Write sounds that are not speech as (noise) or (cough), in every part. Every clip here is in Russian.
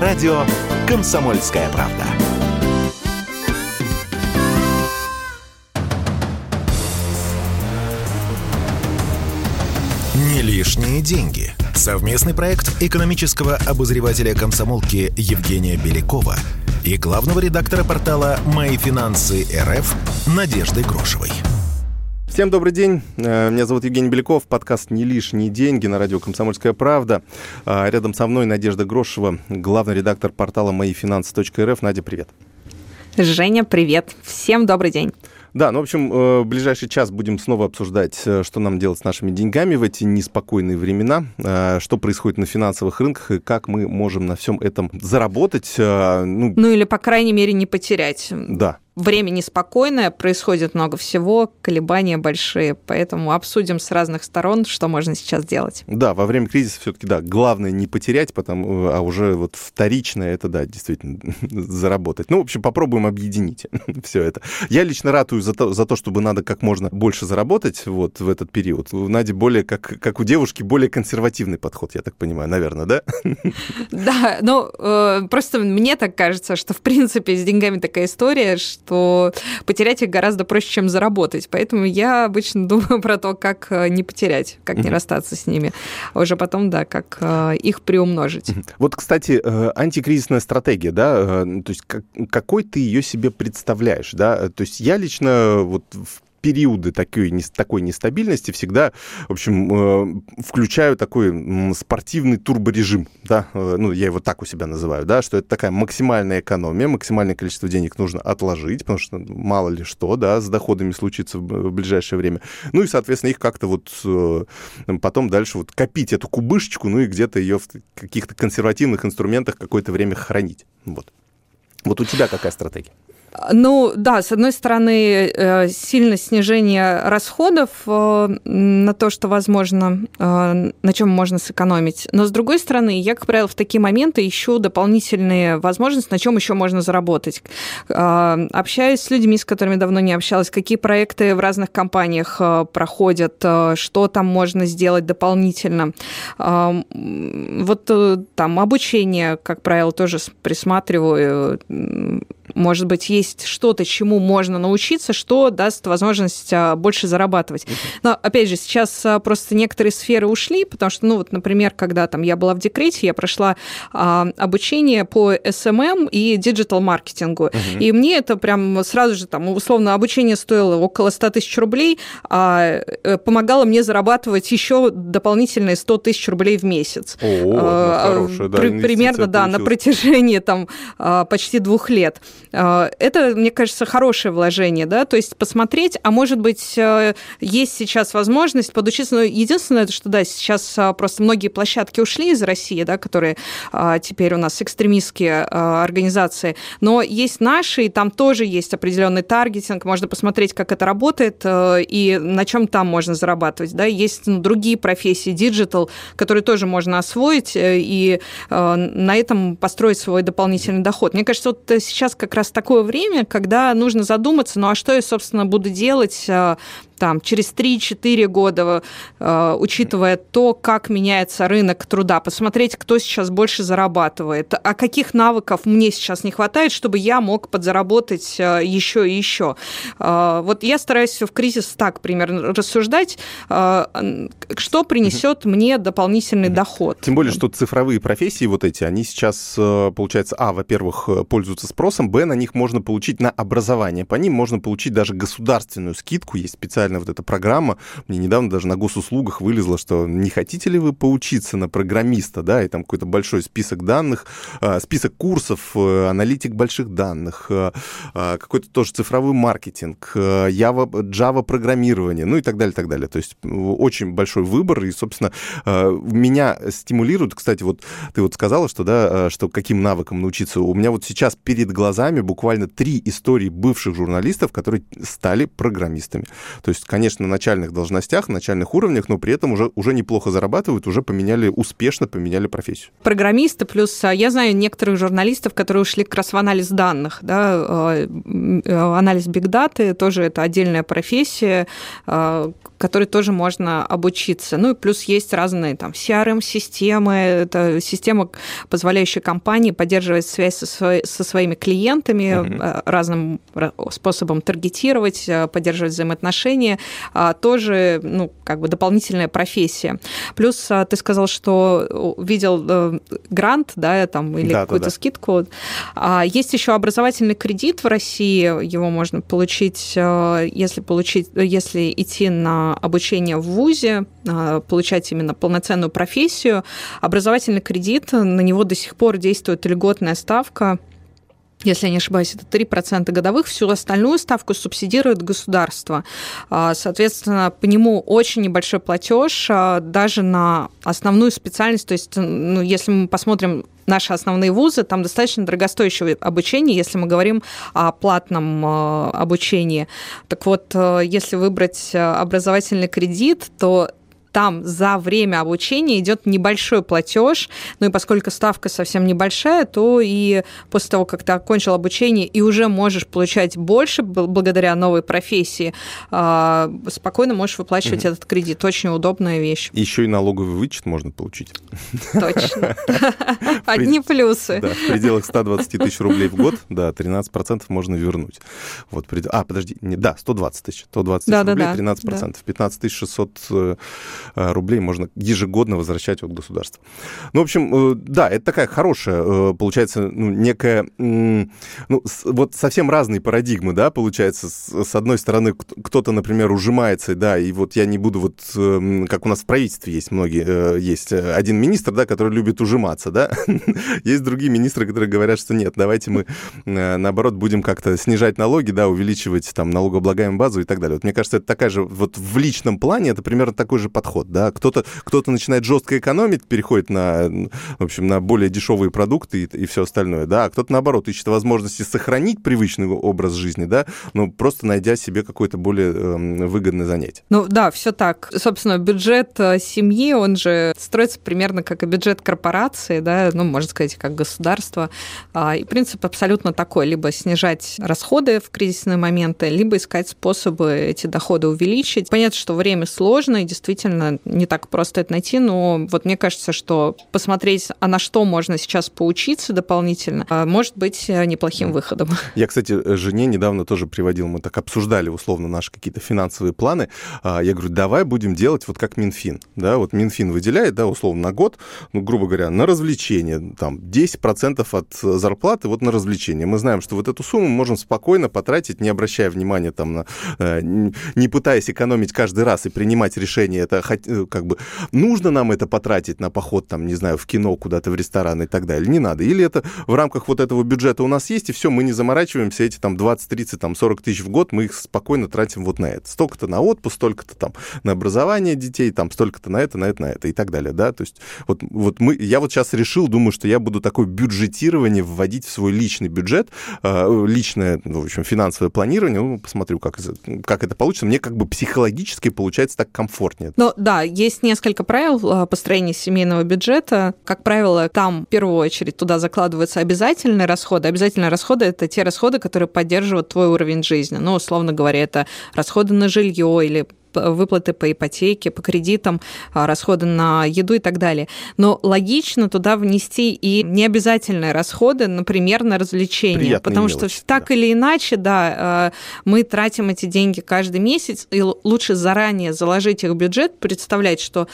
радио «Комсомольская правда». Не лишние деньги. Совместный проект экономического обозревателя комсомолки Евгения Белякова и главного редактора портала «Мои финансы РФ» Надежды Грошевой. Всем добрый день. Э, меня зовут Евгений Беляков. Подкаст «Не лишние деньги» на радио «Комсомольская правда». А, рядом со мной Надежда Грошева, главный редактор портала «Мои финансы.рф». Надя, привет. Женя, привет. Всем добрый день. Да, ну, в общем, э, в ближайший час будем снова обсуждать, э, что нам делать с нашими деньгами в эти неспокойные времена, что происходит на финансовых рынках и как мы можем на всем этом заработать. Ну, ну или, по крайней мере, не потерять. Да время неспокойное, происходит много всего, колебания большие, поэтому обсудим с разных сторон, что можно сейчас делать. Да, во время кризиса все-таки, да, главное не потерять, потому, а уже вот вторичное это, да, действительно, (laughs) заработать. Ну, в общем, попробуем объединить (laughs) все это. Я лично ратую за то, за то, чтобы надо как можно больше заработать вот в этот период. У Нади более, как, как у девушки, более консервативный подход, я так понимаю, наверное, да? (laughs) Да, ну, э, просто мне так кажется, что, в принципе, с деньгами такая история, что что потерять их гораздо проще, чем заработать. Поэтому я обычно (laughs) думаю про то, как э, не потерять, как не расстаться с ними. А уже потом, да, как э, их приумножить. Вот, кстати, э, антикризисная стратегия, да, то есть какой ты ее себе представляешь, да? То есть я лично вот в периоды такой, такой нестабильности всегда, в общем, э, включаю такой спортивный турборежим, да, э, ну, я его так у себя называю, да, что это такая максимальная экономия, максимальное количество денег нужно отложить, потому что мало ли что, да, с доходами случится в ближайшее время. Ну и, соответственно, их как-то вот э, потом дальше вот копить эту кубышечку, ну и где-то ее в каких-то консервативных инструментах какое-то время хранить. Вот. Вот у тебя какая стратегия? Ну да, с одной стороны, э, сильное снижение расходов э, на то, что возможно, э, на чем можно сэкономить. Но с другой стороны, я, как правило, в такие моменты ищу дополнительные возможности, на чем еще можно заработать. Общаюсь с людьми, с которыми давно не общалась, какие проекты в разных компаниях проходят, что там можно сделать дополнительно. Вот там обучение, как правило, тоже присматриваю может быть, есть что-то, чему можно научиться, что даст возможность а, больше зарабатывать. Но, опять же, сейчас а, просто некоторые сферы ушли, потому что, ну, вот, например, когда там я была в декрете, я прошла а, обучение по SMM и диджитал-маркетингу. Uh-huh. И мне это прям сразу же, там, условно, обучение стоило около 100 тысяч рублей, а э, помогало мне зарабатывать еще дополнительные 100 тысяч рублей в месяц. О, а, хорошая, да, Примерно, да, на протяжении там почти двух лет. Э, это, мне кажется, хорошее вложение, да, то есть посмотреть, а может быть, э, есть сейчас возможность подучиться, но единственное, что, да, сейчас э, просто многие площадки ушли из России, да, которые теперь у нас экстремистские организации, но есть наши, и там тоже есть определенный таргетинг, можно посмотреть, как это работает и на чем там можно зарабатывать, да, есть ну, другие профессии, digital, которые тоже можно освоить и на этом построить свой дополнительный доход. Мне кажется, вот сейчас как раз такое время, когда нужно задуматься, ну а что я, собственно, буду делать э, там, через 3-4 года, э, учитывая то, как меняется рынок труда, посмотреть, кто сейчас больше зарабатывает, а каких навыков мне сейчас не хватает, чтобы я мог подзаработать э, еще и еще. Э, вот я стараюсь в кризис так примерно рассуждать, э, что принесет мне дополнительный доход. Тем более, что цифровые профессии вот эти, они сейчас, получается, а, во-первых, пользуются спросом, б, на них можно получить на образование, по ним можно получить даже государственную скидку, есть специальная специальная вот эта программа. Мне недавно даже на госуслугах вылезло, что не хотите ли вы поучиться на программиста, да, и там какой-то большой список данных, а, список курсов, э, аналитик больших данных, э, а, какой-то тоже цифровой маркетинг, Java, Java программирование, ну и так далее, так далее. То есть очень большой выбор, и, собственно, меня стимулирует, кстати, вот ты вот сказала, что, да, что каким навыкам научиться. У меня вот сейчас перед глазами буквально три истории бывших журналистов, которые стали программистами. То есть есть, конечно, на начальных должностях, на начальных уровнях, но при этом уже, уже неплохо зарабатывают, уже поменяли, успешно поменяли профессию. Программисты, плюс а, я знаю некоторых журналистов, которые ушли как раз в анализ данных, да, э, анализ бигдаты, тоже это отдельная профессия, которой тоже можно обучиться. Ну и плюс есть разные там CRM-системы, это система, позволяющая компании поддерживать связь со, свои, со своими клиентами, mm-hmm. разным способом таргетировать, поддерживать взаимоотношения, а, тоже, ну, как бы дополнительная профессия. Плюс а, ты сказал, что видел э, грант, да, там, или да, какую-то да, да. скидку. А, есть еще образовательный кредит в России, его можно получить, если получить, если идти на обучение в ВУЗе, получать именно полноценную профессию. Образовательный кредит, на него до сих пор действует льготная ставка если я не ошибаюсь, это 3% годовых, всю остальную ставку субсидирует государство. А, соответственно, по нему очень небольшой платеж а, даже на основную специальность. То есть, ну, если мы посмотрим наши основные вузы, там достаточно дорогостоящее обучение, если мы говорим о платном а, обучении. Так вот, если выбрать образовательный кредит, то там за время обучения идет небольшой платеж, ну и поскольку ставка совсем небольшая, то и после того, как ты окончил обучение и уже можешь получать больше благодаря новой профессии, а, спокойно можешь выплачивать угу. этот кредит. Очень удобная вещь. Еще и налоговый вычет можно получить. Точно. (laughs) Одни плюсы. Да, в пределах 120 тысяч рублей в год, да, 13% можно вернуть. Вот, а, подожди, не, да, 120 тысяч. 120 тысяч рублей, 13%. 15 600 Э, рублей можно ежегодно возвращать от государства. Ну, в общем, э, да, это такая хорошая, э, получается, ну, некая, ну, вот совсем разные парадигмы, да, получается. С одной стороны, кто-то, например, ужимается, да, и вот я не буду вот, как у нас в правительстве есть многие, есть один министр, да, который любит ужиматься, да, (laughs) есть другие министры, которые говорят, что нет, давайте мы, наоборот, будем как-то снижать налоги, да, увеличивать там налогооблагаемую базу и так далее. Вот мне кажется, это такая же, вот в личном плане это примерно такой же подход подход, да, кто-то кто начинает жестко экономить, переходит на, в общем, на более дешевые продукты и, и все остальное, да, а кто-то, наоборот, ищет возможности сохранить привычный образ жизни, да, но просто найдя себе какое-то более э, выгодное занятие. Ну да, все так. Собственно, бюджет э, семьи, он же строится примерно как и бюджет корпорации, да, ну, можно сказать, как государство. А, и принцип абсолютно такой, либо снижать расходы в кризисные моменты, либо искать способы эти доходы увеличить. Понятно, что время сложно, и действительно не так просто это найти, но вот мне кажется, что посмотреть, а на что можно сейчас поучиться дополнительно, а, может быть э, неплохим выходом. Я, кстати, жене недавно тоже приводил, мы так обсуждали условно наши какие-то финансовые планы. А, я говорю, давай будем делать вот как Минфин. Да, вот Минфин выделяет, да, условно, на год, ну, грубо говоря, на развлечения, там, 10% от зарплаты вот на развлечения. Мы знаем, что вот эту сумму можем спокойно потратить, не обращая внимания там на, э, не пытаясь экономить каждый раз и принимать решение, это Э, как бы, нужно нам это потратить на поход, там, не знаю, в кино, куда-то в ресторан и так далее, не надо. Или это в рамках вот этого бюджета у нас есть, и все, мы не заморачиваемся, эти там 20, 30, там 40 тысяч в год, мы их спокойно тратим вот на это. Столько-то на отпуск, столько-то там на образование детей, там столько-то на это, на это, на это и так далее, да, то есть вот, вот мы, я вот сейчас решил, думаю, что я буду такое бюджетирование вводить в свой личный бюджет, э, личное, ну, в общем, финансовое планирование, ну, посмотрю, как, как это получится. Мне как бы психологически получается так комфортнее. Ну, да, есть несколько правил а, построения семейного бюджета. Как правило, там в первую очередь туда закладываются обязательные расходы. Обязательные расходы – это те расходы, которые поддерживают твой уровень жизни. Ну, условно говоря, это расходы на жилье или выплаты по ипотеке, по кредитам, а, расходы на еду и так далее. Но логично туда внести и необязательные расходы, например, на развлечения. Приятные потому мелочи, что так да. или иначе, да, а, мы тратим эти деньги каждый месяц, и лучше заранее заложить их в бюджет, представлять, что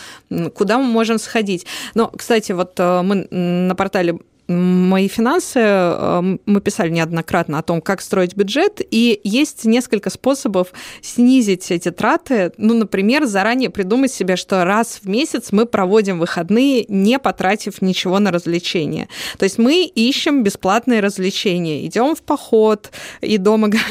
куда мы можем сходить. Но, кстати, вот а, мы на портале мои финансы, э, мы писали неоднократно о том, как строить бюджет, и есть несколько способов снизить эти траты. Ну, например, заранее придумать себе, что раз в месяц мы проводим выходные, не потратив ничего на развлечения. То есть мы ищем бесплатные развлечения, идем в поход, и дома (laughs)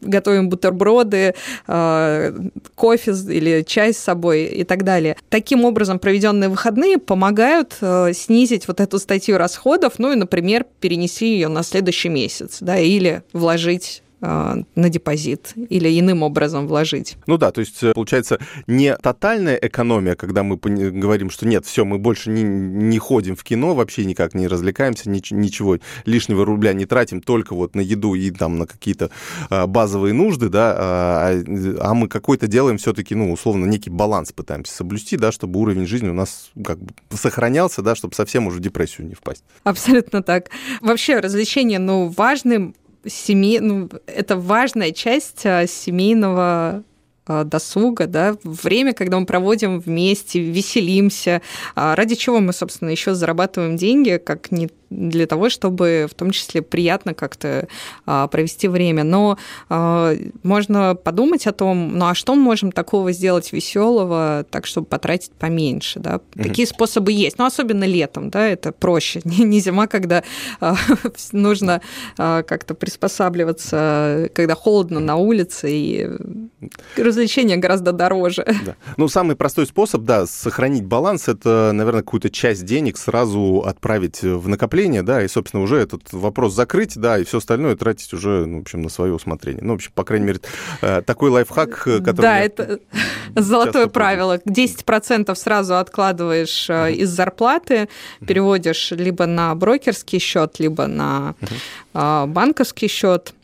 готовим бутерброды, э, кофе или чай с собой и так далее. Таким образом, проведенные выходные помогают э, снизить вот эту статью статью расходов, ну и, например, перенеси ее на следующий месяц, да, или вложить на депозит или иным образом вложить. Ну да, то есть получается не тотальная экономия, когда мы говорим, что нет, все, мы больше не, не ходим в кино, вообще никак не развлекаемся, ничего лишнего рубля не тратим, только вот на еду и там на какие-то базовые нужды, да, а, а мы какой-то делаем все-таки, ну, условно, некий баланс пытаемся соблюсти, да, чтобы уровень жизни у нас как бы сохранялся, да, чтобы совсем уже в депрессию не впасть. Абсолютно так. Вообще развлечения, ну, важны семьи, ну, это важная часть а, семейного а, досуга, да, время, когда мы проводим вместе, веселимся, а ради чего мы, собственно, еще зарабатываем деньги, как не для того, чтобы в том числе приятно как-то а, провести время. Но а, можно подумать о том, ну а что мы можем такого сделать веселого, так чтобы потратить поменьше, да? Угу. Такие способы есть, но особенно летом, да, это проще. (laughs) Не, зима, когда а, (laughs) нужно как-то приспосабливаться, когда холодно на улице и развлечения гораздо дороже. (laughs) Да. Ну самый простой способ, да, сохранить баланс, это, наверное, какую-то часть денег сразу отправить в накопление накопления, да, и, собственно, уже этот вопрос закрыть, да, и все остальное тратить уже, ну, в общем, на свое усмотрение. Ну, в общем, по крайней мере, э, такой лайфхак, э, который... Да, это (laughs) золотое правило. 10% сразу откладываешь uh-huh. из зарплаты, переводишь либо на брокерский счет, либо на uh-huh. банковский счет.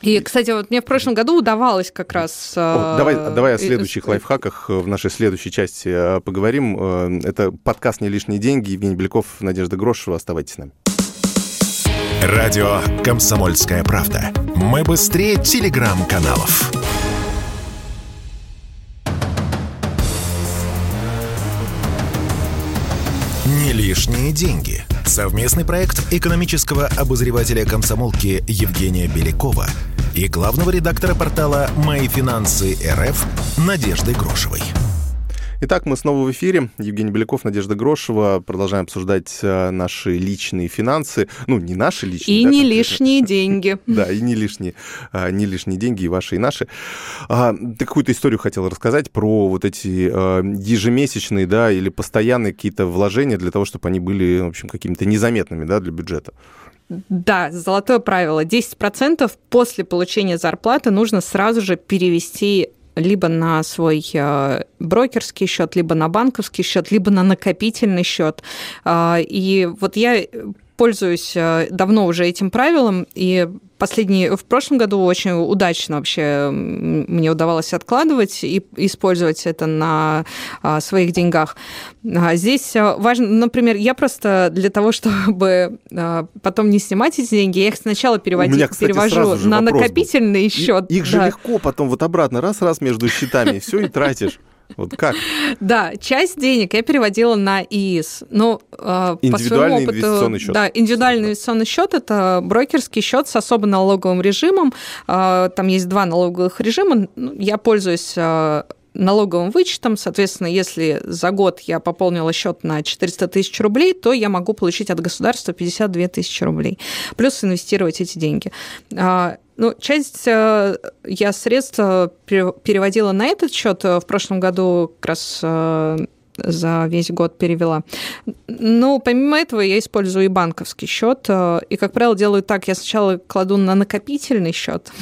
И, кстати, вот мне в прошлом году удавалось как раз... О, давай, давай о следующих лайфхаках в нашей следующей части поговорим. Это подкаст «Не лишние деньги». Евгений Беляков, Надежда Грошева. Оставайтесь с нами. Радио «Комсомольская правда». Мы быстрее телеграм-каналов. «Не лишние деньги». Совместный проект экономического обозревателя комсомолки Евгения Белякова и главного редактора портала «Мои финансы РФ» Надежды Грошевой. Итак, мы снова в эфире. Евгений Беляков, Надежда Грошева. Продолжаем обсуждать э, наши личные финансы. Ну, не наши личные. И да, не конкретно. лишние деньги. (laughs) Да, и не лишние, а, не лишние деньги, и ваши, и наши. А, ты какую-то историю хотел рассказать про вот эти а, ежемесячные, да, или постоянные какие-то вложения для того, чтобы они были, в общем, какими-то незаметными, да, для бюджета. Да, золотое правило. 10% после получения зарплаты нужно сразу же перевести либо на свой э, брокерский счет, либо на банковский счет, либо на накопительный счет. А, и вот я пользуюсь э, давно уже этим правилом, и последний, в прошлом году очень удачно вообще мне удавалось откладывать и использовать это на а, своих деньгах. А здесь э, важно, например, я просто для того, (laughs) чтобы потом не снимать эти деньги, я их сначала переводить, меня, кстати, перевожу на накопительный счет. Их да. же легко потом вот обратно раз-раз между счетами, все и тратишь. Вот как? Да, часть денег я переводила на ИИС. Но э, по своему опыту... инвестиционный счет. Да, индивидуальный инвестиционный счет – это брокерский счет с особо налоговым режимом. Э, там есть два налоговых режима. Ну, я пользуюсь э, налоговым вычетом. Соответственно, если за год я пополнила счет на 400 тысяч рублей, то я могу получить от государства 52 тысячи рублей. Плюс инвестировать эти деньги. Ну, часть э, я средств переводила на этот счет. В прошлом году как раз э, за весь год перевела. Но помимо этого я использую и банковский счет. Э, и, как правило, делаю так. Я сначала кладу на накопительный счет,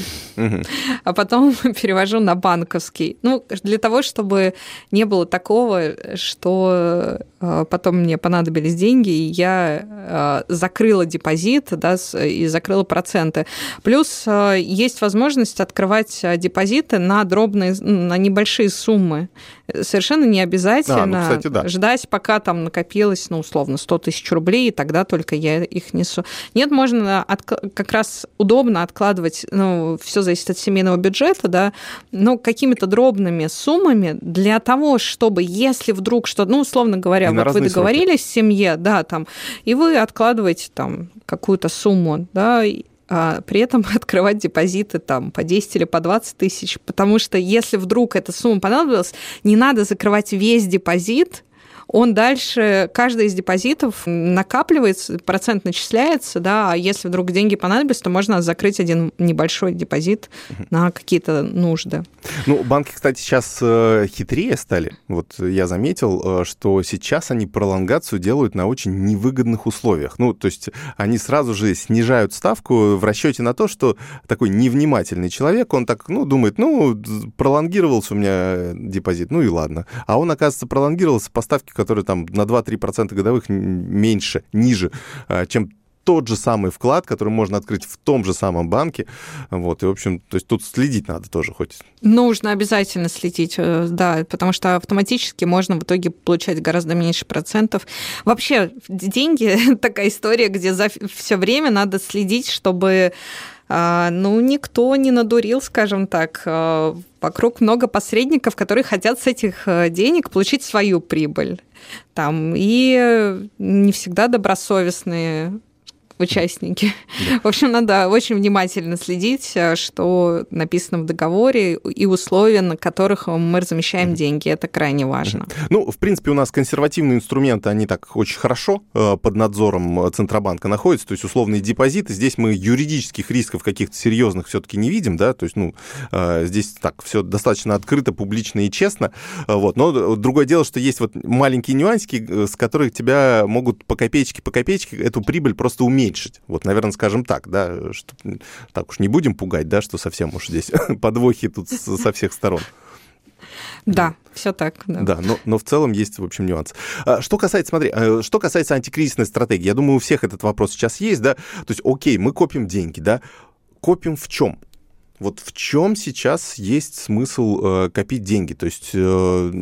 а потом (laughs) перевожу на банковский. Ну, для того, чтобы не было такого, что э, потом мне понадобились деньги, и я э, закрыла депозит да, и закрыла проценты. Плюс есть возможность открывать депозиты на дробные, на небольшие суммы. Совершенно не обязательно. А, ну, кстати, да. ждать, пока там накопилось, ну, условно, 100 тысяч рублей, и тогда только я их несу. Нет, можно от, как раз удобно откладывать, ну, все зависит от семейного бюджета, да, но какими-то дробными суммами для того, чтобы, если вдруг что, ну, условно говоря, вот вы договорились сроки. в семье, да, там, и вы откладываете там какую-то сумму, да, а при этом (laughs) открывать депозиты там по 10 или по 20 тысяч, потому что если вдруг эта сумма понадобилась, не надо закрывать весь депозит, он дальше, каждый из депозитов накапливается, процент начисляется, да, а если вдруг деньги понадобятся, то можно закрыть один небольшой депозит на какие-то нужды. Ну, банки, кстати, сейчас э, хитрее стали. Вот я заметил, э, что сейчас они пролонгацию делают на очень невыгодных условиях. Ну, то есть они сразу же снижают ставку в расчете на то, что такой невнимательный человек, он так, ну, думает, ну, пролонгировался у меня депозит, ну и ладно. А он, оказывается, пролонгировался по ставке, которая там на 2-3% годовых меньше, ниже, э, чем тот же самый вклад, который можно открыть в том же самом банке. Вот, и, в общем, то есть тут следить надо тоже хоть. Нужно обязательно следить, э, да, потому что автоматически можно в итоге получать гораздо меньше процентов. Вообще, деньги — (laughs) такая история, где за все время надо следить, чтобы а, ну, никто не надурил, скажем так. А, вокруг много посредников, которые хотят с этих э, денег получить свою прибыль. Там, и не всегда добросовестные участники. Да. В общем, надо очень внимательно следить, э, что написано в договоре и условия, на которых мы размещаем деньги. Это крайне важно. Ну, в принципе, у нас консервативные инструменты, они так очень хорошо э, под надзором Центробанка находятся. То есть условные депозиты. Здесь мы юридических рисков каких-то серьезных все-таки не видим, да, то есть, ну, э, здесь так все достаточно открыто, публично и честно. Вот. Но другое дело, что есть вот маленькие нюансики, с которых тебя могут по копеечке, по копеечке эту прибыль просто уметь уменьшить. Вот, наверное, скажем так, да, что, так уж не будем пугать, да, что совсем уж здесь (laughs) подвохи тут со всех сторон. Да, все так. Да, да но, но в целом есть, в общем, нюанс. А, что касается, смотри, э, что касается антикризисной стратегии, я думаю, у всех этот вопрос сейчас есть, да, то есть, окей, мы копим деньги, да, копим в чем? Вот в чем сейчас есть смысл э, копить деньги? То есть э,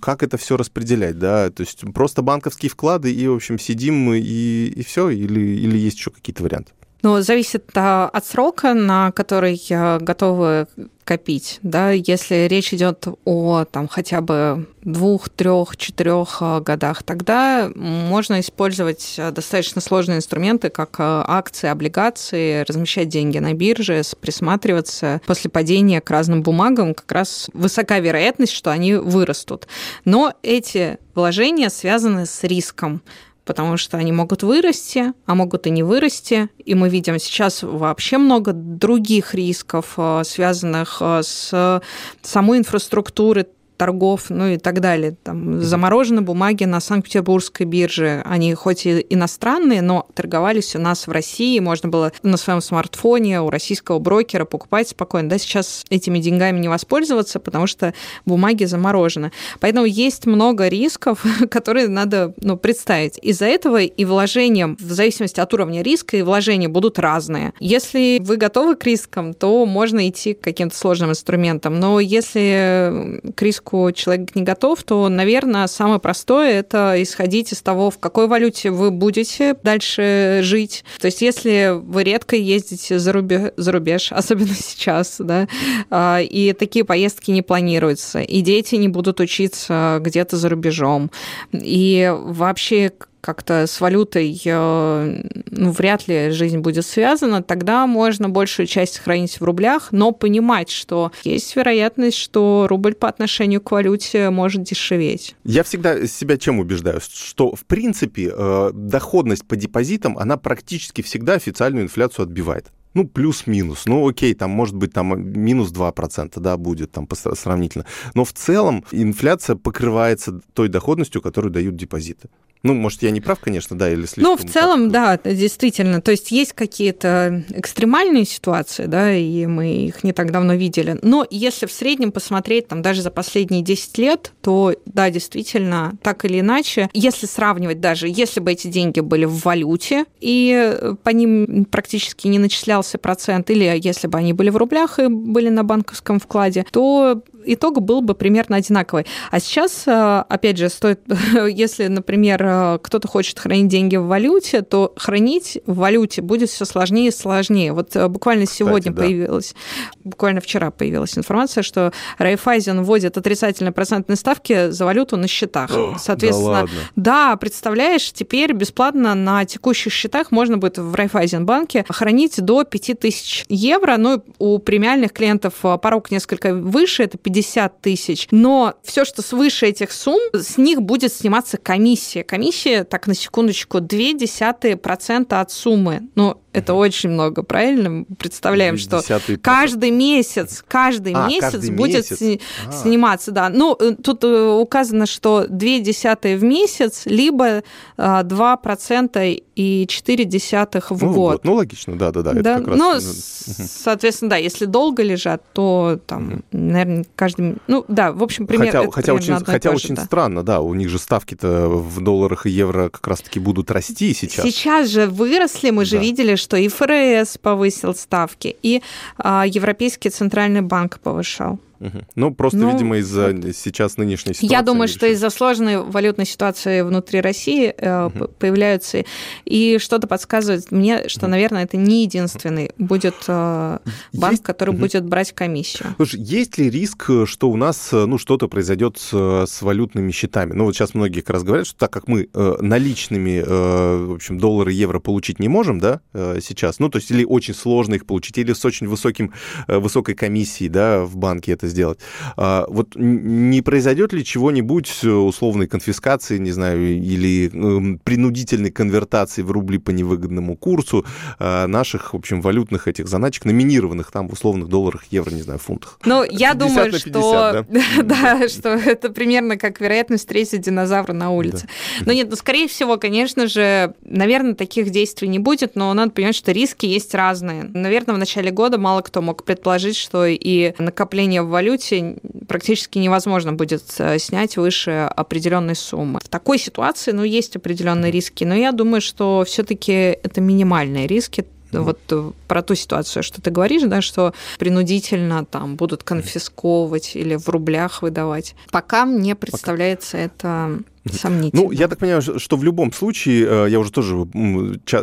как это все распределять, да? То есть просто банковские вклады и, в общем, сидим и, и все? Или, или есть еще какие-то варианты? Ну, зависит а, от срока, на который готовы копить. Да? Если речь идет о там, хотя бы двух, трех, четырех а, годах, тогда можно использовать а, достаточно сложные инструменты, как акции, облигации, размещать деньги на бирже, присматриваться после падения к разным бумагам, как раз высока вероятность, что они вырастут. Но эти вложения связаны с риском потому что они могут вырасти, а могут и не вырасти. И мы видим сейчас вообще много других рисков, э, связанных э, с самой инфраструктурой торгов, ну и так далее. Там заморожены бумаги на Санкт-Петербургской бирже. Они хоть и иностранные, но торговались у нас в России. Можно было на своем смартфоне у российского брокера покупать спокойно. Да, сейчас этими деньгами не воспользоваться, потому что бумаги заморожены. Поэтому есть много рисков, (laughs) которые надо ну, представить. Из-за этого и вложения, в зависимости от уровня риска, и вложения будут разные. Если вы готовы к рискам, то можно идти к каким-то сложным инструментам. Но если к риску рынку человек не готов, то, наверное, самое простое – это исходить из того, в какой валюте вы будете дальше жить. То есть если вы редко ездите за рубеж, за рубеж (laughs) особенно сейчас, да, а, и такие поездки не планируются, и дети не будут учиться где-то за рубежом, и вообще как-то с валютой э, ну, вряд ли жизнь будет связана, тогда можно большую часть хранить в рублях, но понимать, что есть вероятность, что рубль по отношению к валюте может дешеветь. Я всегда себя чем убеждаю? Что, в принципе, э, доходность по депозитам, она практически всегда официальную инфляцию отбивает. Ну, плюс-минус. Ну, окей, там, может быть, там минус 2%, да, будет там сравнительно. Но в целом инфляция покрывается той доходностью, которую дают депозиты. Ну, может, я не прав, конечно, да, или слишком... Ну, в целом, да, действительно. То есть есть какие-то экстремальные ситуации, да, и мы их не так давно видели. Но если в среднем посмотреть, там, даже за последние 10 лет, то, да, действительно, так или иначе, если сравнивать даже, если бы эти деньги были в валюте, и по ним практически не начислялся процент, или если бы они были в рублях и были на банковском вкладе, то итог был бы примерно одинаковый. А сейчас, э, опять же, стоит, (laughs) если, например, э, кто-то хочет хранить деньги в валюте, то хранить в валюте будет все сложнее и сложнее. Вот э, буквально сегодня Кстати, появилась, да. буквально вчера появилась информация, что Райфайзен вводит отрицательные процентные ставки за валюту на счетах. Соответственно, да, да, представляешь, теперь бесплатно на текущих счетах можно будет в Райфайзенбанке хранить до 5000 евро, но у премиальных клиентов порог несколько выше, это 50 50 тысяч. Но все, что свыше этих сумм, с них будет сниматься комиссия. Комиссия, так на секундочку, 0,2% от суммы. Ну, это очень много, правильно? Представляем, что каждый месяц, каждый а, месяц каждый будет месяц? А. сниматься, да. Ну, э, тут э, указано, что 2 десятые в месяц, либо 2% а, и 4 десятых в ну, год. Ну, логично, да-да-да. да? Ну, соответственно, да, если долго лежат, то там, наверное, каждый... Ну, да, в общем, пример, Хотя, хотя очень, хотя очень да. странно, да, у них же ставки-то в долларах и евро как раз-таки будут расти сейчас. Сейчас же выросли, мы же да. видели, что и ФРС повысил ставки, и а, Европейский центральный банк повышал. Угу. Ну, просто, ну, видимо, из-за вот. сейчас нынешней ситуации. Я думаю, что из-за сложной валютной ситуации внутри России угу. появляются, и что-то подсказывает мне, что, наверное, это не единственный будет э, банк, есть... который угу. будет брать комиссию. Слушай, есть ли риск, что у нас ну, что-то произойдет с, с валютными счетами? Ну, вот сейчас многие как раз говорят, что так как мы э, наличными, э, в общем, доллары, евро получить не можем, да, сейчас, ну, то есть или очень сложно их получить, или с очень высоким, высокой комиссией, да, в банке это сделать. А, вот не произойдет ли чего-нибудь условной конфискации, не знаю, или эм, принудительной конвертации в рубли по невыгодному курсу а, наших, в общем, валютных этих заначек, номинированных там в условных долларах, евро, не знаю, фунтах? Ну, я думаю, 50, что... Да? (laughs) (laughs) что это примерно как вероятность встретить динозавра на улице. Но нет, ну, скорее всего, конечно же, наверное, таких действий не будет, но надо понимать, что риски есть разные. Наверное, в начале года мало кто мог предположить, что и накопление в валюте практически невозможно будет э, снять выше определенной суммы. В такой ситуации, ну, есть определенные риски, но я думаю, что все-таки это минимальные риски, вот э, про ту ситуацию, что ты говоришь, да, что принудительно там будут конфисковывать или в рублях выдавать. Пока мне представляется это Сомнительно. Ну, я так понимаю, что в любом случае, э, я уже тоже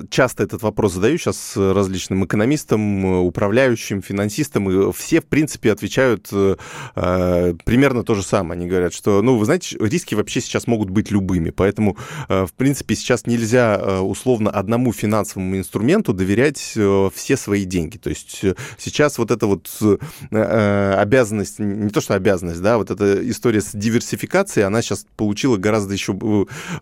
часто этот вопрос задаю сейчас различным экономистам, э, управляющим, финансистам, и все, в принципе, отвечают э, примерно то же самое. Они говорят, что, ну, вы знаете, риски вообще сейчас могут быть любыми, поэтому, в принципе, сейчас нельзя условно одному финансовому инструменту доверять все свои деньги. То есть сейчас вот эта вот обязанность, не то что обязанность, да, вот эта история с диверсификацией, она сейчас получила гораздо гораздо еще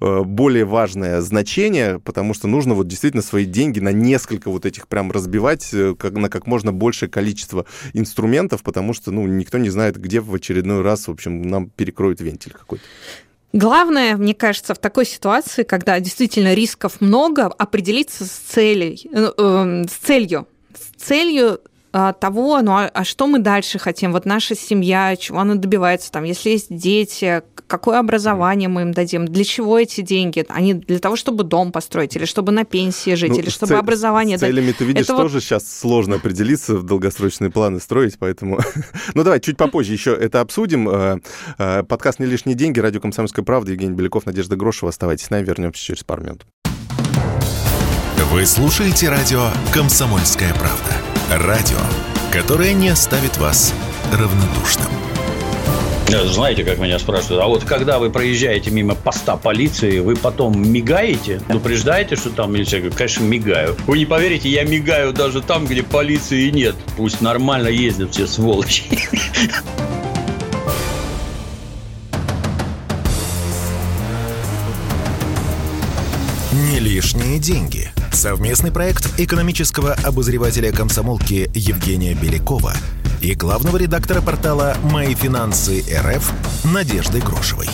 э, более важное значение, потому что нужно вот действительно свои деньги на несколько вот этих прям разбивать, э, как, на как можно большее количество инструментов, потому что, ну, никто не знает, где в очередной раз, в общем, нам перекроют вентиль какой-то. Главное, мне кажется, в такой ситуации, когда действительно рисков много, определиться с целью, э, с целью, с целью того, ну а, а что мы дальше хотим? Вот наша семья, чего она добивается, там, если есть дети, какое образование мы им дадим, для чего эти деньги? Они для того, чтобы дом построить, или чтобы на пенсии жить, ну, или чтобы цель, образование... С целями ты видишь, Это тоже вот... сейчас сложно определиться, в долгосрочные планы строить, поэтому... (laughs) ну давай, чуть попозже еще это обсудим. Э, э, подкаст «Не лишние деньги», радио «Комсомольская правда», Евгений Беляков, Надежда Грошева. Оставайтесь с нами, вернемся через пару минут. Вы слушаете радио «Комсомольская правда». Радио, которое не оставит вас равнодушным. Знаете, как меня спрашивают, а вот когда вы проезжаете мимо поста полиции, вы потом мигаете? Предупреждаете, что там милиция? Я говорю, конечно, мигаю. Вы не поверите, я мигаю даже там, где полиции нет. Пусть нормально ездят все сволочи. Не лишние деньги. Совместный проект экономического обозревателя комсомолки Евгения Белякова и главного редактора портала «Мои финансы РФ» Надежды Грошевой.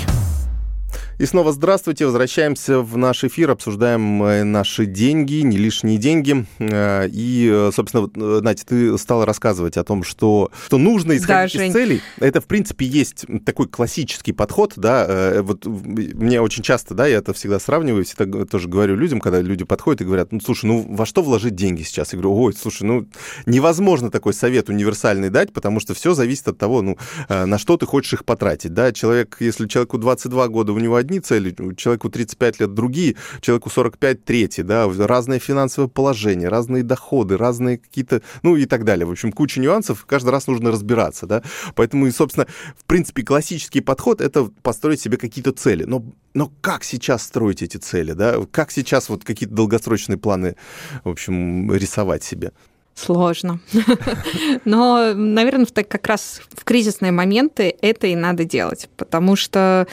И снова здравствуйте. Возвращаемся в наш эфир. Обсуждаем э, наши деньги, не лишние деньги. Э, и, э, собственно, Надя, ты стала рассказывать о том, что, что нужно исходить да, из целей. Это, в принципе, есть такой классический подход. Да? Вот мне очень часто, да, я это всегда сравниваю, всегда тоже говорю людям, когда люди подходят и говорят, ну, слушай, ну, во что вложить деньги сейчас? Я говорю, ой, слушай, ну, невозможно такой совет универсальный дать, потому что все зависит от того, ну, на что ты хочешь их потратить. Да? Человек, если человеку 22 года, у него одни одни цели, человеку 35 лет другие, человеку 45 третьи, да, разное финансовое положение, разные доходы, разные какие-то, ну и так далее. В общем, куча нюансов, каждый раз нужно разбираться, да. Поэтому, и, собственно, в принципе, классический подход — это построить себе какие-то цели. Но, но как сейчас строить эти цели, да? Как сейчас вот какие-то долгосрочные планы, в общем, рисовать себе? Сложно. (laughs) Но, наверное, в, как раз в кризисные моменты это и надо делать, потому что,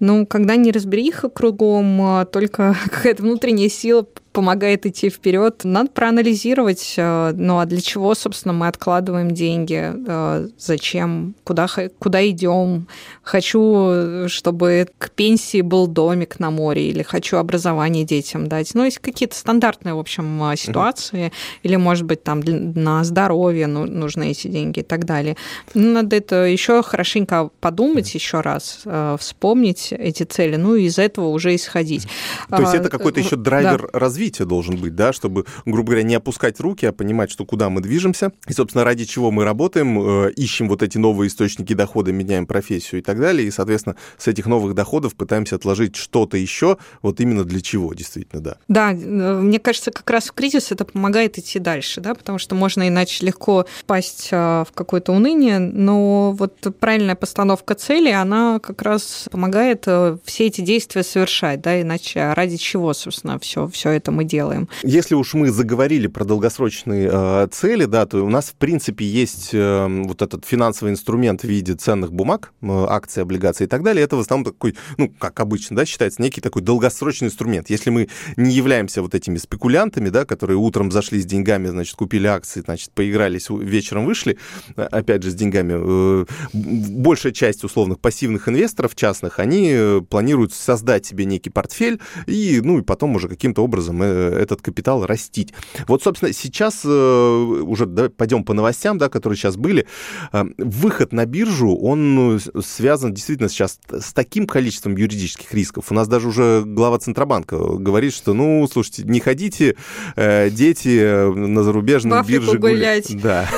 ну, когда не разбериха кругом, а только (laughs) какая-то внутренняя сила помогает идти вперед. Надо проанализировать, э, ну а для чего, собственно, мы откладываем деньги, э, зачем, куда, куда идем. Хочу, чтобы к пенсии был домик на море, или хочу образование детям дать. Ну, есть какие-то стандартные, в общем, э, ситуации, mm-hmm. или, может быть, там на здоровье ну, нужны эти деньги и так далее. Надо это еще хорошенько подумать mm-hmm. еще раз, вспомнить эти цели, ну и из этого уже исходить. То есть это какой-то еще драйвер да. развития развития должен быть, да, чтобы, грубо говоря, не опускать руки, а понимать, что куда мы движемся, и, собственно, ради чего мы работаем, э, ищем вот эти новые источники дохода, меняем профессию и так далее, и, соответственно, с этих новых доходов пытаемся отложить что-то еще, вот именно для чего, действительно, да. Да, э, мне кажется, как раз в кризис это помогает идти дальше, да, потому что можно иначе легко пасть э, в какое-то уныние, но вот правильная постановка цели, она как раз помогает все эти действия совершать, да, иначе ради чего, собственно, все, все это мы делаем. Если уж мы заговорили про долгосрочные э, цели, да, то у нас, в принципе, есть э, вот этот финансовый инструмент в виде ценных бумаг, э, акций, облигаций и так далее. Это в основном такой, ну, как обычно, да, считается некий такой долгосрочный инструмент. Если мы не являемся вот этими спекулянтами, да, которые утром зашли с деньгами, значит, купили акции, значит, поигрались, вечером вышли, опять же, с деньгами, э, большая часть условных пассивных инвесторов частных, они э, планируют создать себе некий портфель и, ну, и потом уже каким-то образом э, этот капитал растить. Вот, собственно, сейчас э, уже да, пойдем по новостям, да, которые сейчас были. Э, выход на биржу, он связан действительно сейчас с таким количеством юридических рисков. У нас даже уже глава Центробанка говорит, что, ну, слушайте, не ходите, э, дети на зарубежные биржи гулять. Да.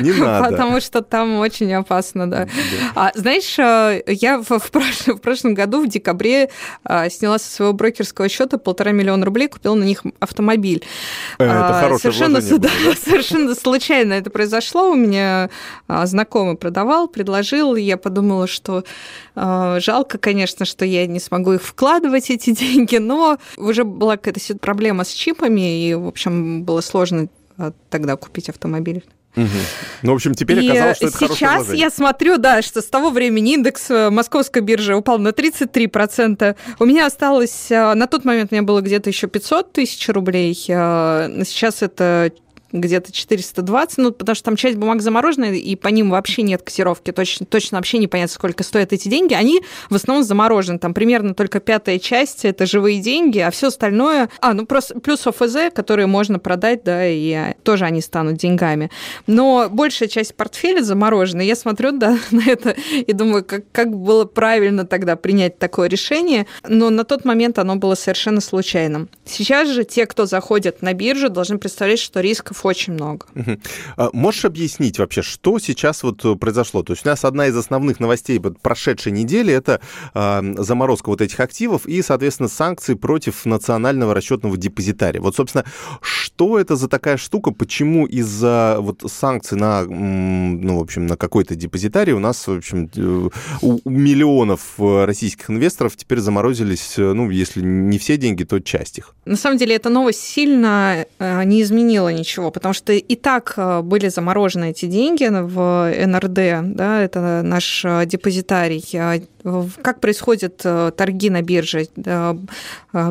Не (laughs) надо. Потому что там очень опасно, да. А, знаешь, я в прошлом году, в декабре, сняла со своего брокерского счета полтора миллиона миллион рублей, купил на них автомобиль. Э, это а, совершенно, было, да, да? (laughs) совершенно случайно это произошло. У меня а, знакомый продавал, предложил, я подумала, что а, жалко, конечно, что я не смогу их вкладывать, эти (laughs) деньги, но уже была какая-то проблема с чипами, и, в общем, было сложно тогда купить автомобиль. Угу. Ну, в общем, теперь оказалось, что это Сейчас я смотрю, да, что с того времени индекс э, московской биржи упал на 33%. У меня осталось, э, на тот момент у меня было где-то еще 500 тысяч рублей. Э, сейчас это где-то 420, ну, потому что там часть бумаг замороженная, и по ним вообще нет котировки, точно, точно вообще непонятно, сколько стоят эти деньги, они в основном заморожены, там примерно только пятая часть – это живые деньги, а все остальное, а, ну, просто плюс ОФЗ, которые можно продать, да, и тоже они станут деньгами. Но большая часть портфеля заморожена, я смотрю, да, (laughs) на это и думаю, как, как было правильно тогда принять такое решение, но на тот момент оно было совершенно случайным. Сейчас же те, кто заходят на биржу, должны представлять, что рисков очень много. Угу. Можешь объяснить вообще, что сейчас вот э, произошло? То есть у нас одна из основных новостей прошедшей недели – это э, заморозка вот этих активов и, соответственно, санкции против национального расчетного депозитария. Вот, собственно, что это за такая штука? Почему из-за вот санкций на, ну, в общем, на какой-то депозитарий у нас, в общем, э, у миллионов э, российских инвесторов теперь заморозились, ну, если не все деньги, то часть их? На самом деле, эта новость сильно не изменила ничего потому что и так э, были заморожены эти деньги в НРД, да, это наш э, депозитарий. А, как происходят э, торги на бирже?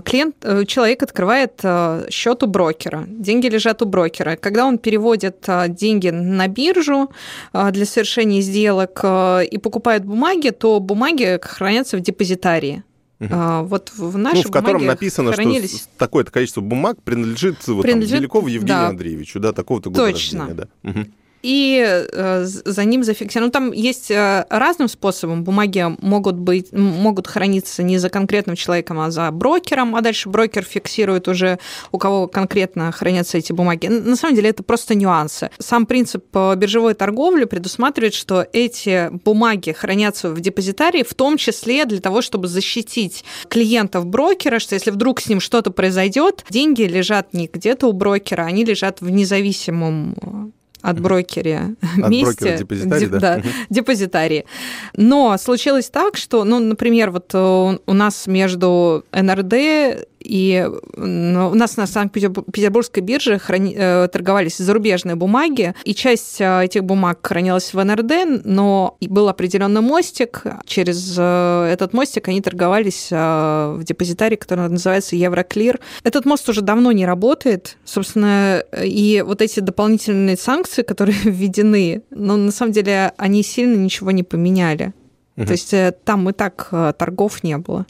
Клиент, человек открывает счет у брокера, деньги лежат у брокера. Когда он переводит деньги на биржу для совершения сделок и покупает бумаги, то бумаги хранятся в депозитарии. А, вот в нашей ну, в котором написано, хранились... что такое-то количество бумаг принадлежит, принадлежит... Вот, там, Белякову Евгению да. Андреевичу, да, такого-то Точно. Да. Угу и э, за ним зафиксировано. Ну, там есть э, разным способом. Бумаги могут, быть, могут храниться не за конкретным человеком, а за брокером, а дальше брокер фиксирует уже, у кого конкретно хранятся эти бумаги. На самом деле это просто нюансы. Сам принцип э, биржевой торговли предусматривает, что эти бумаги хранятся в депозитарии, в том числе для того, чтобы защитить клиентов брокера, что если вдруг с ним что-то произойдет, деньги лежат не где-то у брокера, они лежат в независимом от брокера от месте. депозитарии, да? да депозитарии. Но случилось так, что, ну, например, вот э, у нас между НРД и у нас на Санкт-Петербургской бирже храни... Э, торговались зарубежные бумаги, и часть этих бумаг хранилась в НРД, но был определенный мостик. Через этот мостик они торговались в депозитарии, который называется Евроклир. Этот мост уже давно не работает, собственно, и вот эти дополнительные санкции, которые (laughs) введены, но ну, на самом деле они сильно ничего не поменяли. Угу. То есть э, там и так э, торгов не было.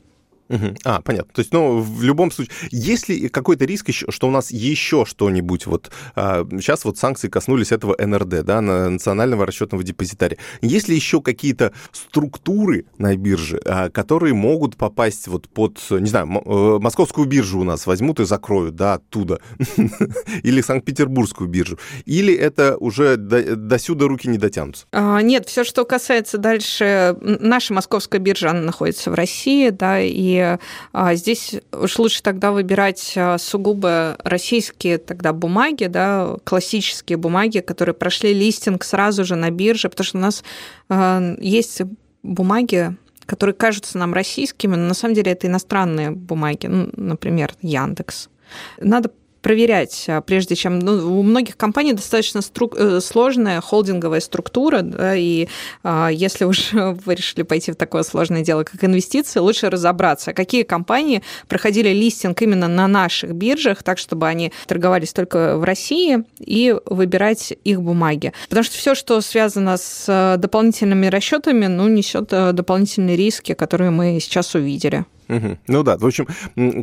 Угу. А, понятно. То есть, ну, в любом случае, есть ли какой-то риск, еще, что у нас еще что-нибудь, вот а, сейчас вот санкции коснулись этого НРД, да, на национального расчетного депозитария. Есть ли еще какие-то структуры на бирже, а, которые могут попасть вот под, не знаю, э, московскую биржу у нас возьмут и закроют, да, оттуда, (laughs) или Санкт-Петербургскую биржу, или это уже до, сюда руки не дотянутся? А, нет, все, что касается дальше, наша московская биржа, она находится в России, да, и а, здесь уж лучше тогда выбирать а, сугубо российские тогда бумаги, да, классические бумаги, которые прошли листинг сразу же на бирже, потому что у нас а, есть бумаги, которые кажутся нам российскими, но на самом деле это иностранные бумаги, ну, например, Яндекс. Надо проверять, а, прежде чем... Ну, у многих компаний достаточно стру... Э, сложная холдинговая структура, да, и а, если уж (laughs) вы решили пойти в такое сложное дело, как инвестиции, лучше разобраться, какие компании проходили листинг именно на наших биржах, так, чтобы они торговались только в России, и выбирать их бумаги. Потому что все, что связано с э, дополнительными расчетами, ну, несет э, дополнительные риски, которые мы сейчас увидели. Ну да, в общем,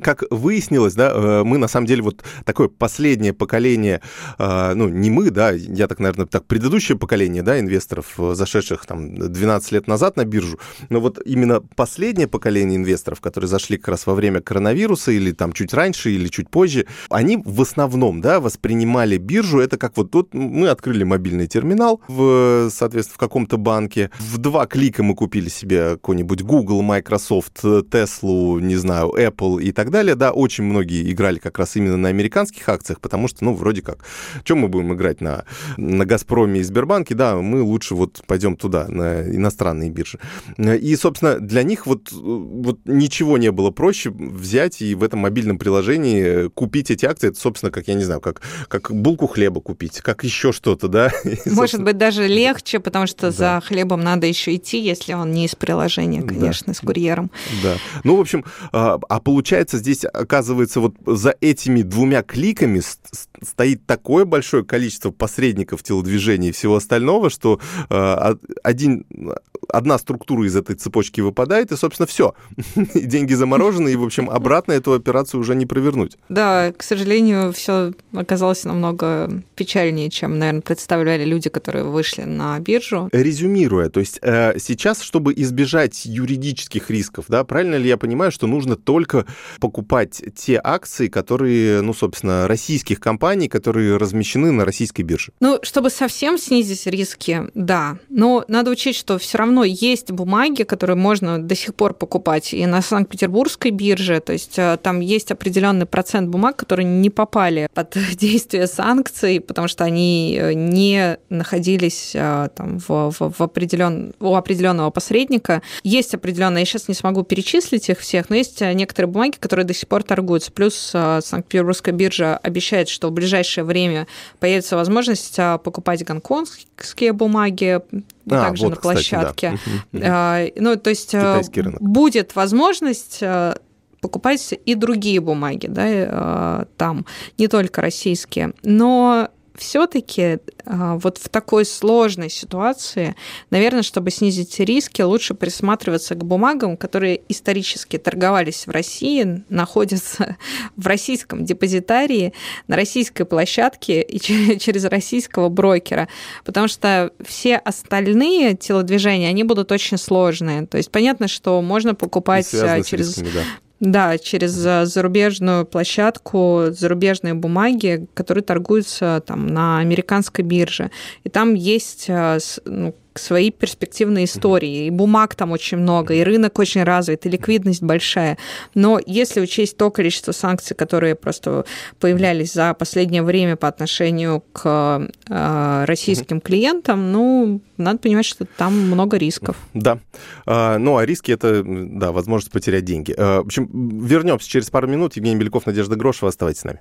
как выяснилось, да, э, мы на самом деле вот такое последнее поколение, э, ну не мы, да, я так, наверное, так предыдущее поколение, да, инвесторов, э, зашедших там 12 лет назад на биржу, но вот именно последнее поколение инвесторов, которые зашли как раз во время коронавируса или там чуть раньше или чуть позже, они в основном, да, воспринимали биржу, это как вот тут мы открыли мобильный терминал в, соответственно, в каком-то банке, в два клика мы купили себе какой-нибудь Google, Microsoft, Tesla, не знаю, Apple и так далее, да, очень многие играли как раз именно на американских акциях, потому что, ну, вроде как, чем мы будем играть на, на Газпроме и Сбербанке, да, мы лучше вот пойдем туда, на иностранные биржи. И, собственно, для них вот, вот ничего не было проще взять и в этом мобильном приложении купить эти акции, это, собственно, как, я не знаю, как, как булку хлеба купить, как еще что-то, да. (laughs) Может быть, даже легче, потому что да. за хлебом надо еще идти, если он не из приложения, конечно, да. с курьером. Да. Ну, в общем, а, а получается здесь, оказывается, вот за этими двумя кликами стоит такое большое количество посредников телодвижения и всего остального, что а, один, одна структура из этой цепочки выпадает, и, собственно, все. (laughs) Деньги заморожены, и, в общем, обратно эту операцию уже не провернуть. Да, к сожалению, все оказалось намного печальнее, чем, наверное, представляли люди, которые вышли на биржу. Резюмируя, то есть э, сейчас, чтобы избежать юридических рисков, да, правильно ли я понимаю, понимаю, что нужно только покупать те акции, которые, ну, собственно, российских компаний, которые размещены на российской бирже. Ну, чтобы совсем снизить риски, да. Но надо учесть, что все равно есть бумаги, которые можно до сих пор покупать и на Санкт-Петербургской бирже. То есть э, там есть определенный процент бумаг, которые не попали под (laughs) действие санкций, потому что они э, не находились э, там, в, в, в определен... у определенного посредника. Есть определенные, я сейчас не смогу перечислить их всех, но есть э, некоторые бумаги, которые до сих пор торгуются. Плюс э, Санкт-Петербургская биржа обещает, что в ближайшее время появится возможность э, покупать гонконгские бумаги, а, также вот, на площадке. Кстати, да. Ну, то есть будет возможность покупать и другие бумаги, да, там, не только российские. Но все-таки а, вот в такой сложной ситуации, наверное, чтобы снизить риски, лучше присматриваться к бумагам, которые исторически торговались в России, находятся в российском депозитарии, на российской площадке и (laughs) через российского брокера, потому что все остальные телодвижения, они будут очень сложные. То есть понятно, что можно покупать а, через... Рисками, да да, через зарубежную площадку, зарубежные бумаги, которые торгуются там на американской бирже. И там есть, э, ну, свои перспективные истории. И бумаг там очень много, и рынок очень развит, и ликвидность большая. Но если учесть то количество санкций, которые просто появлялись за последнее время по отношению к э, российским клиентам, ну, надо понимать, что там много рисков. Да. А, ну, а риски это, да, возможность потерять деньги. А, в общем, вернемся через пару минут. Евгений Беляков, Надежда Грошева. Оставайтесь с нами.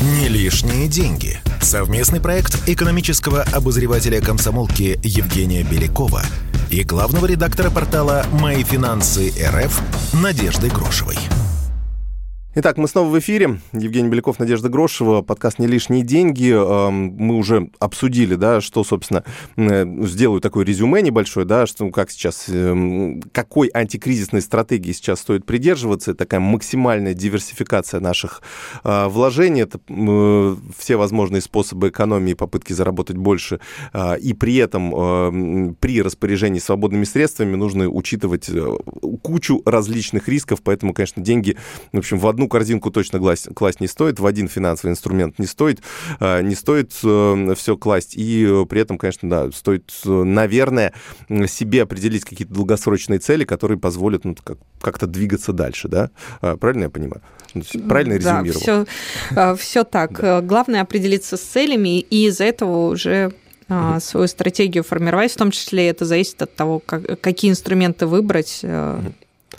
Не лишние деньги. Совместный проект экономического обозревателя комсомолки Евгения Белякова и главного редактора портала «Мои финансы РФ» Надежды Грошевой. Итак, мы снова в эфире. Евгений Беляков, Надежда Грошева, подкаст «Не лишние деньги». Эм, мы уже обсудили, да, что, собственно, э, сделаю такое резюме небольшое, да, что как сейчас, эм, какой антикризисной стратегии сейчас стоит придерживаться. Такая максимальная диверсификация наших э, вложений. Это э, все возможные способы экономии, попытки заработать больше. И при этом при распоряжении свободными средствами нужно учитывать кучу различных рисков, поэтому, конечно, деньги, в общем, в одну одну корзинку точно класть, класть не стоит, в один финансовый инструмент не стоит, э, не стоит э, все класть. И э, при этом, конечно, да, стоит, наверное, себе определить какие-то долгосрочные цели, которые позволят ну, как- как-то двигаться дальше, да? Правильно я понимаю? Правильно резюмировал? Да, все, все так. Да. Главное определиться с целями, и из-за этого уже свою стратегию формировать, в том числе это зависит от того, как, какие инструменты выбрать,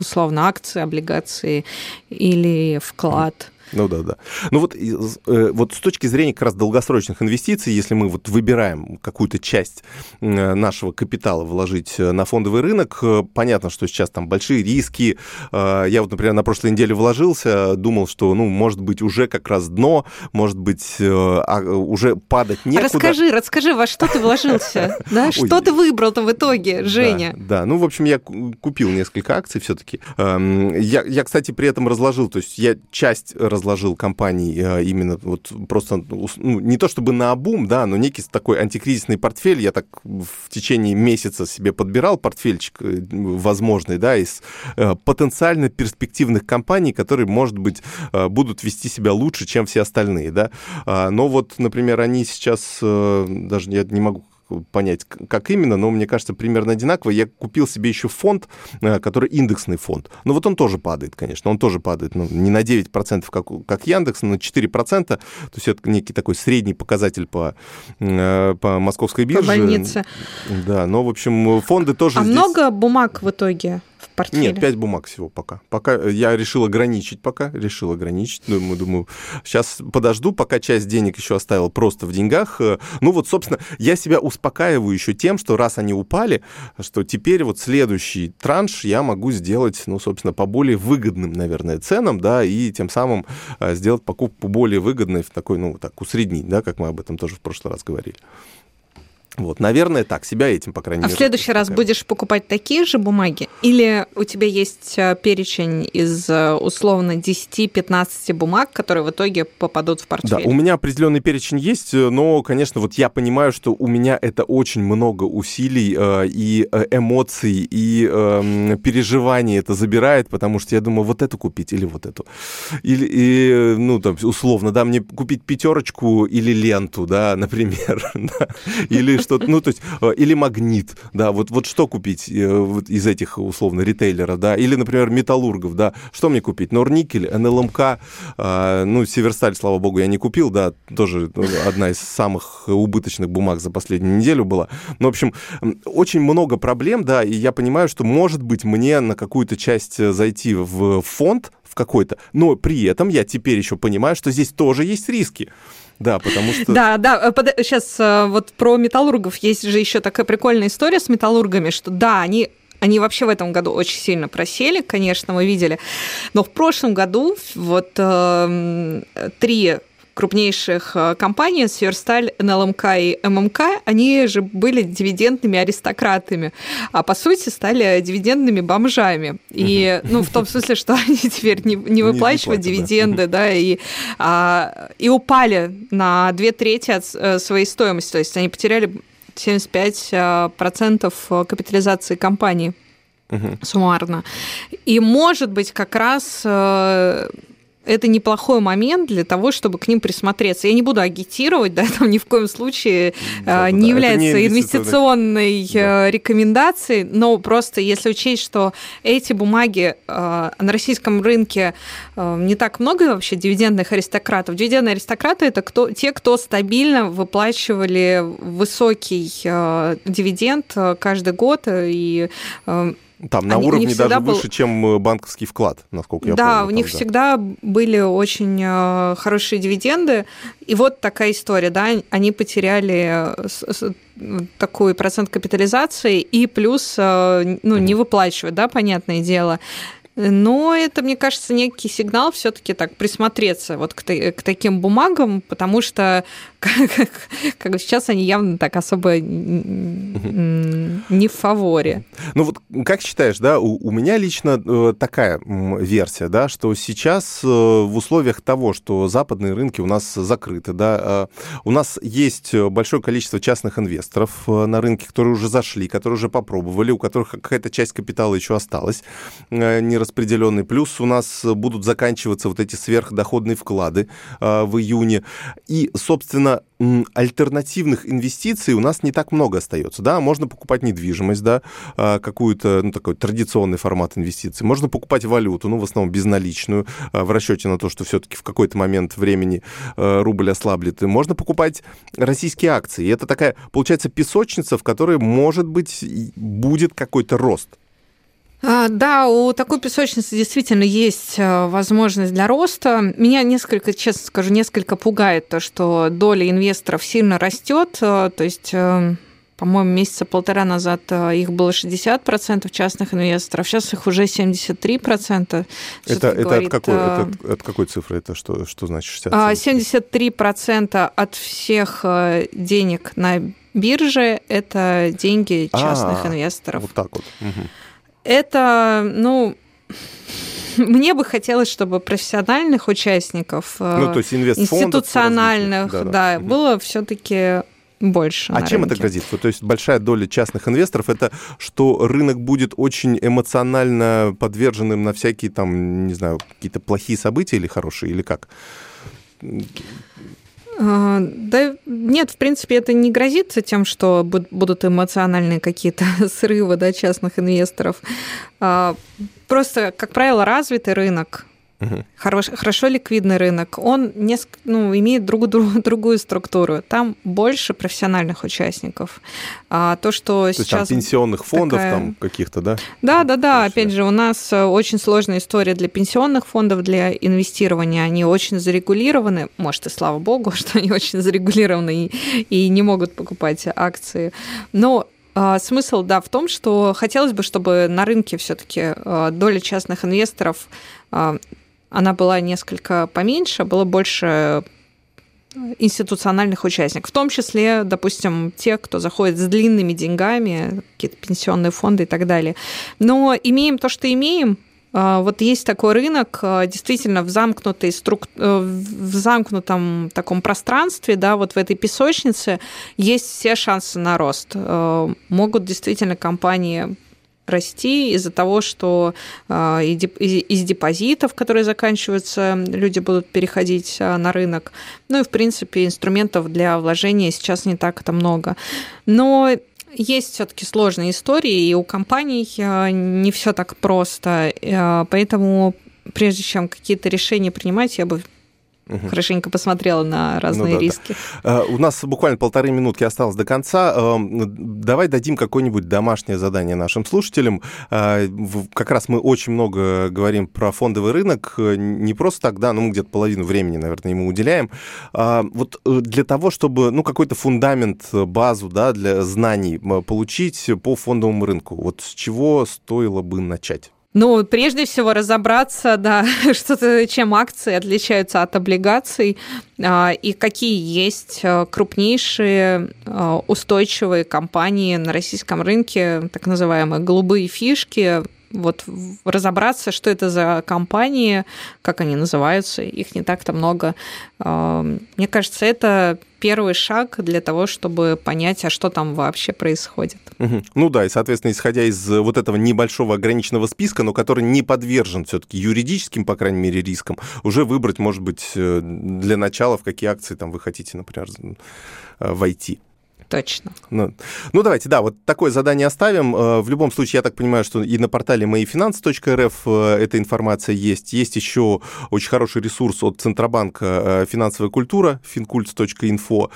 условно, акции, облигации или вклад. Ну да, да. Ну вот, э, вот с точки зрения как раз долгосрочных инвестиций, если мы вот выбираем какую-то часть э, нашего капитала вложить э, на фондовый рынок, понятно, что сейчас там большие риски. Я вот, например, на прошлой неделе вложился, думал, что, ну, может быть, уже как раз дно, может быть, а, уже падать некуда. Расскажи, расскажи, во что ты вложился? (laughs) Да? Что ты выбрал-то в итоге, Женя? Да, ну, в общем, я купил несколько акций все-таки. Эм, я, я, кстати, при этом разложил, то есть я часть разложил разложил компании э, именно вот просто, ну, не то чтобы на обум, да, но некий такой антикризисный портфель. Я так в течение месяца себе подбирал портфельчик э, возможный, да, из э, потенциально перспективных компаний, которые, может быть, будут вести себя лучше, чем все остальные, да. А, но вот, например, они сейчас, даже я не могу понять, как именно, но мне кажется, примерно одинаково. Я купил себе еще фонд, э, который индексный фонд. Но вот он тоже падает, конечно, он тоже падает. Ну, не на 9%, как, как Яндекс, но на 4%. То есть это некий такой средний показатель по, э, по московской бирже. По больнице. Да, но, в общем, фонды тоже А здесь... много бумаг в итоге? Портфеле? Нет, 5 бумаг всего пока. Пока я решил ограничить пока, решил ограничить. Думаю, думаю, сейчас подожду, пока часть денег еще оставил просто в деньгах. Ну вот, собственно, я себя успокаиваю еще тем, что раз они упали, что теперь вот следующий транш я могу сделать, ну, собственно, по более выгодным, наверное, ценам, да, и тем самым э, сделать покупку более выгодной в такой, ну, так, усреднить, да, как мы об этом тоже в прошлый раз говорили. Вот, наверное, так, себя этим, по крайней а мере. А в следующий раз будешь покупать такие же бумаги? Или у тебя есть э, перечень из э, условно 10-15 бумаг, которые в итоге попадут в портфель? Да, у меня определенный перечень есть, э, но, конечно, вот я понимаю, что у меня это очень много усилий и эмоций, и э, переживаний это забирает, потому что я думаю, вот эту купить или вот эту. Или, и, ну, там, условно, да, мне купить пятерочку или ленту, да, (laughs) например, или что-то, ну, то есть, э, или магнит, да, вот, вот что купить э, вот из этих, условно, ритейлеров, да, или, например, металлургов, да, что мне купить? Норникель, НЛМК, э, ну, Северсталь, слава богу, я не купил, да, тоже одна из самых убыточных бумаг за последнюю неделю была. Ну, в общем, очень много проблем, да, и я понимаю, что, может быть, мне на какую-то часть зайти в фонд, в какой-то, но при этом я теперь еще понимаю, что здесь тоже есть риски. Да, потому что... Да, да, сейчас э, э, вот про металлургов есть же еще такая прикольная история с металлургами, что да, они они вообще в этом году очень сильно просели, конечно, мы видели. Но в прошлом году вот э, три крупнейших компаний, Северсталь, НЛМК и ММК, они же были дивидендными аристократами, а по сути стали дивидендными бомжами. И, ну, в том смысле, что (laughs) они теперь не, не выплачивают не дивиденды, да, да и, а, и упали на две трети от своей стоимости, то есть они потеряли 75% э, капитализации компании угу. суммарно. И, может быть, как раз э, это неплохой момент для того, чтобы к ним присмотреться. Я не буду агитировать, (laughs) да, там ни в коем случае да, не да, является не инвестиционной да. Э, рекомендацией, но просто если учесть, что эти бумаги э, на российском рынке э, не так много вообще дивидендных аристократов. Дивидендные аристократы это кто, те, кто стабильно выплачивали высокий дивиденд каждый год и там на Они, уровне даже был... выше, чем э, банковский вклад, насколько я да, помню. Да, у них да. всегда были очень э, хорошие дивиденды. И вот такая история, да, они потеряли э, такой процент капитализации и плюс ну, не выплачивают, да, понятное дело. Но это, мне кажется, некий сигнал все-таки так присмотреться вот к, к таким бумагам, потому что (laughs) как, как сейчас они явно так особо не в фаворе. Ну вот как считаешь, да, у, у меня лично э, такая версия, да, что сейчас э, в условиях того, что западные рынки у нас закрыты, да, э, у нас есть большое количество частных инвесторов на рынке, которые уже зашли, которые уже попробовали, у которых какая-то часть капитала еще осталась нераспределенный. Плюс у нас будут заканчиваться вот эти сверхдоходные вклады в июне. И, собственно, альтернативных инвестиций у нас не так много остается. Да, можно покупать недвижимость, да, а, какую-то, ну, такой традиционный формат инвестиций. Можно покупать валюту, ну, в основном безналичную, в расчете на то, что все-таки в какой-то момент времени рубль ослаблет. И можно покупать российские акции. И это такая, получается, песочница, в которой, может быть, будет какой-то рост. А, да, у такой песочницы действительно есть э, возможность для роста. Меня несколько, честно скажу, несколько пугает то, что доля инвесторов сильно растет. Э, то есть э, по-моему, месяца полтора назад их было 60% частных инвесторов, сейчас их уже 73%. Это, это, говорит, от, какой, это от какой цифры? Это что, что значит 60? 73% от всех денег на бирже – это деньги частных а, инвесторов. Вот так вот. Угу. Это, ну, (laughs) мне бы хотелось, чтобы профессиональных участников, ну, то есть институциональных, да, да. да было все-таки больше. А чем рынке. это грозит? То есть большая доля частных инвесторов это что рынок будет очень эмоционально подверженным на всякие там, не знаю, какие-то плохие события или хорошие, или как? А, да нет, в принципе, это не грозится тем, что будут эмоциональные какие-то (laughs) срывы да, частных инвесторов. А, просто, как правило, развитый рынок, угу. хорош, хорошо ликвидный рынок, он несколько, ну, имеет друг, друг, другую структуру. Там больше профессиональных участников. А то, что то сейчас... Там пенсионных фондов такая... там каких-то, да? Да, да, да. Опять же, у нас э, очень сложная история для пенсионных фондов, для инвестирования. Они очень зарегулированы. Может, и слава богу, (laughs) что они очень зарегулированы и, и не могут покупать акции. Но а, Смысл, да, в том, что хотелось бы, чтобы на рынке все-таки э, доля частных инвесторов а, она была несколько поменьше, было больше институциональных участников, в том числе, допустим, те, кто заходит с длинными деньгами, какие-то пенсионные фонды и так далее. Но имеем то, что имеем, а, вот есть такой рынок, а, действительно в замкнутой струк... Э, в замкнутом таком пространстве, да, вот в этой песочнице есть все шансы на рост. Э, могут действительно компании расти из-за того, что а, из депозитов, которые заканчиваются, люди будут переходить а, на рынок. Ну и, в принципе, инструментов для вложения сейчас не так это много. Но есть все-таки сложные истории, и у компаний а, не все так просто. Поэтому прежде чем какие-то решения принимать, я бы угу. хорошенько посмотрела на разные ну, да, риски. Да. У нас буквально полторы минутки осталось до конца. Эм, давай дадим какое-нибудь домашнее задание нашим слушателям. А, как раз мы очень много говорим про фондовый рынок. Не просто так, да, ну мы где-то половину времени, наверное, ему уделяем. Вот э, для того, чтобы, ну, какой-то фундамент, базу, да, для знаний получить по фондовому рынку, вот с чего стоило бы начать? Ну, прежде всего разобраться, (laughs) да, что чем акции отличаются от облигаций а, и какие есть а, крупнейшие а, устойчивые компании на российском рынке, так называемые голубые фишки, вот разобраться, что это за компании, как они называются, их не так-то много. Мне кажется, это первый шаг для того, чтобы понять, а что там вообще происходит. Угу. Ну да, и, соответственно, исходя из вот этого небольшого ограниченного списка, но который не подвержен все-таки юридическим, по крайней мере, рискам, уже выбрать, может быть, э, для начала, в какие акции там вы хотите, например, э, войти точно. Ну, ну, давайте, да, вот такое задание оставим. Э, в любом случае, я так понимаю, что и на портале моифинансы.рф э, эта информация есть. Есть еще очень хороший ресурс от Центробанка э, «Финансовая культура», fincults.info.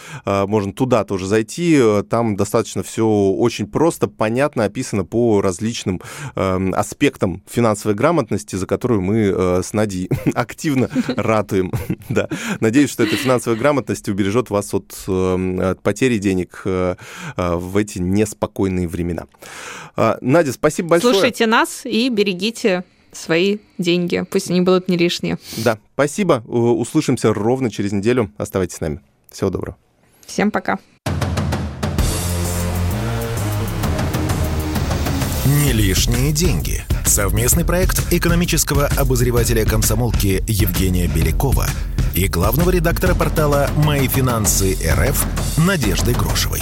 Можно туда тоже зайти. Там достаточно все очень просто, понятно, описано по различным аспектам финансовой грамотности, за которую мы с Надей (laughs) активно ратуем. (laughs) Да. Надеюсь, что эта финансовая грамотность убережет вас от, от потери денег в эти неспокойные времена. А, Надя, спасибо большое. Слушайте нас и берегите свои деньги, пусть они будут не лишние. Да, спасибо. Услышимся ровно через неделю. Оставайтесь с нами. Всего доброго. Всем пока. Не лишние деньги. Совместный проект экономического обозревателя комсомолки Евгения Белякова и главного редактора портала «Мои финансы РФ» Надежды Грошевой.